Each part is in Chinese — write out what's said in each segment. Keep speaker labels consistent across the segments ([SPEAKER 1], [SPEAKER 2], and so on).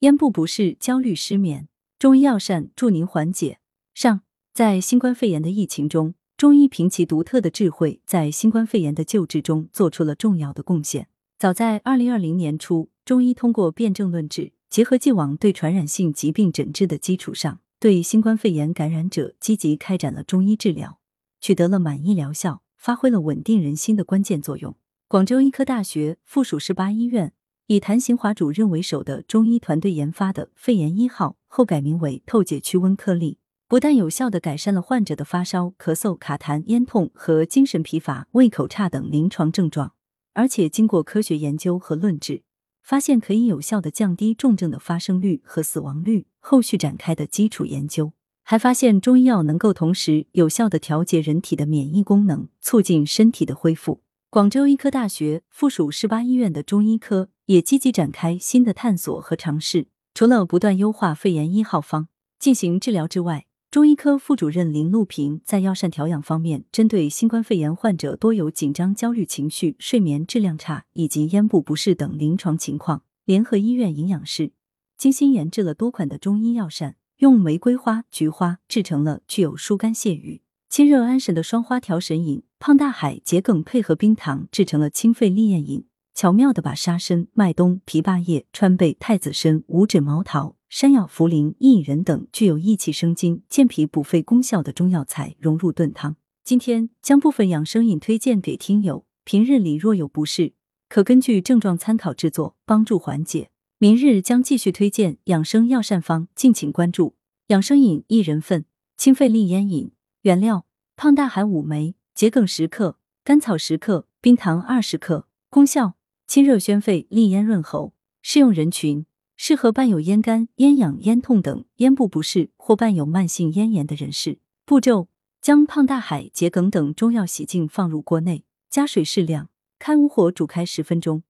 [SPEAKER 1] 咽部不适、焦虑、失眠，中医药膳助您缓解。上，在新冠肺炎的疫情中，中医凭其独特的智慧，在新冠肺炎的救治中做出了重要的贡献。早在二零二零年初，中医通过辨证论治，结合既往对传染性疾病诊治的基础上，对新冠肺炎感染者积极开展了中医治疗，取得了满意疗效，发挥了稳定人心的关键作用。广州医科大学附属十八医院。以谭行华主任为首的中医团队研发的肺炎一号，后改名为透解驱温颗粒，不但有效的改善了患者的发烧、咳嗽、卡痰、咽痛和精神疲乏、胃口差等临床症状，而且经过科学研究和论治，发现可以有效的降低重症的发生率和死亡率。后续展开的基础研究还发现，中医药能够同时有效的调节人体的免疫功能，促进身体的恢复。广州医科大学附属十八医院的中医科。也积极展开新的探索和尝试。除了不断优化肺炎一号方进行治疗之外，中医科副主任林路平在药膳调养方面，针对新冠肺炎患者多有紧张、焦虑情绪、睡眠质量差以及咽部不适等临床情况，联合医院营养师精心研制了多款的中医药膳，用玫瑰花、菊花制成了具有疏肝泻郁、清热安神的双花调神饮；胖大海、桔梗配合冰糖制成了清肺利咽饮。巧妙的把沙参、麦冬、枇杷叶、川贝、太子参、五指毛桃、山药、茯苓、薏仁等具有益气生津、健脾补肺功效的中药材融入炖汤。今天将部分养生饮推荐给听友，平日里若有不适，可根据症状参考制作，帮助缓解。明日将继续推荐养生药膳方，敬请关注。养生饮一人份，清肺利咽饮。原料：胖大海五枚，桔梗十克，甘草十克，冰糖二十克。功效。清热宣肺，利咽润喉。适用人群：适合伴有咽干、咽痒、咽痛等咽部不适或伴有慢性咽炎的人士。步骤：将胖大海、桔梗等中药洗净，放入锅内，加水适量，开无火煮开十分钟，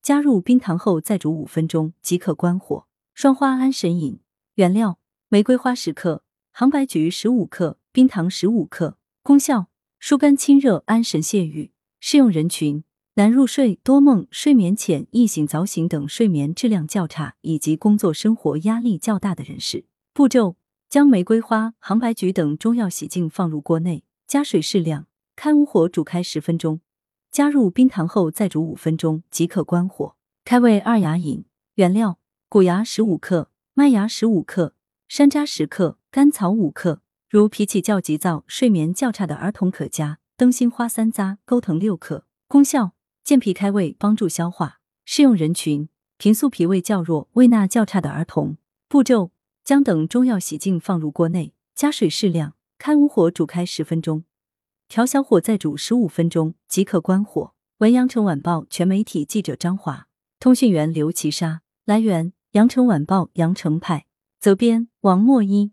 [SPEAKER 1] 加入冰糖后再煮五分钟即可关火。双花安神饮原料：玫瑰花十克，杭白菊十五克，冰糖十五克。功效：疏肝清热，安神泻郁。适用人群。难入睡、多梦、睡眠浅、易醒早醒等睡眠质量较差以及工作生活压力较大的人士。步骤：将玫瑰花、杭白菊等中药洗净，放入锅内，加水适量，开无火煮开十分钟，加入冰糖后再煮五分钟即可关火。开胃二牙饮原料：谷芽十五克，麦芽十五克，山楂十克，甘草五克。如脾气较急躁、睡眠较差的儿童可加灯芯花三扎、钩藤六克。功效。健脾开胃，帮助消化。适用人群：平素脾胃较弱、胃纳较差的儿童。步骤：将等中药洗净，放入锅内，加水适量，开无火煮开十分钟，调小火再煮十五分钟即可关火。文阳城晚报全媒体记者张华，通讯员刘其莎。来源：阳城晚报阳城派。责编：王墨一。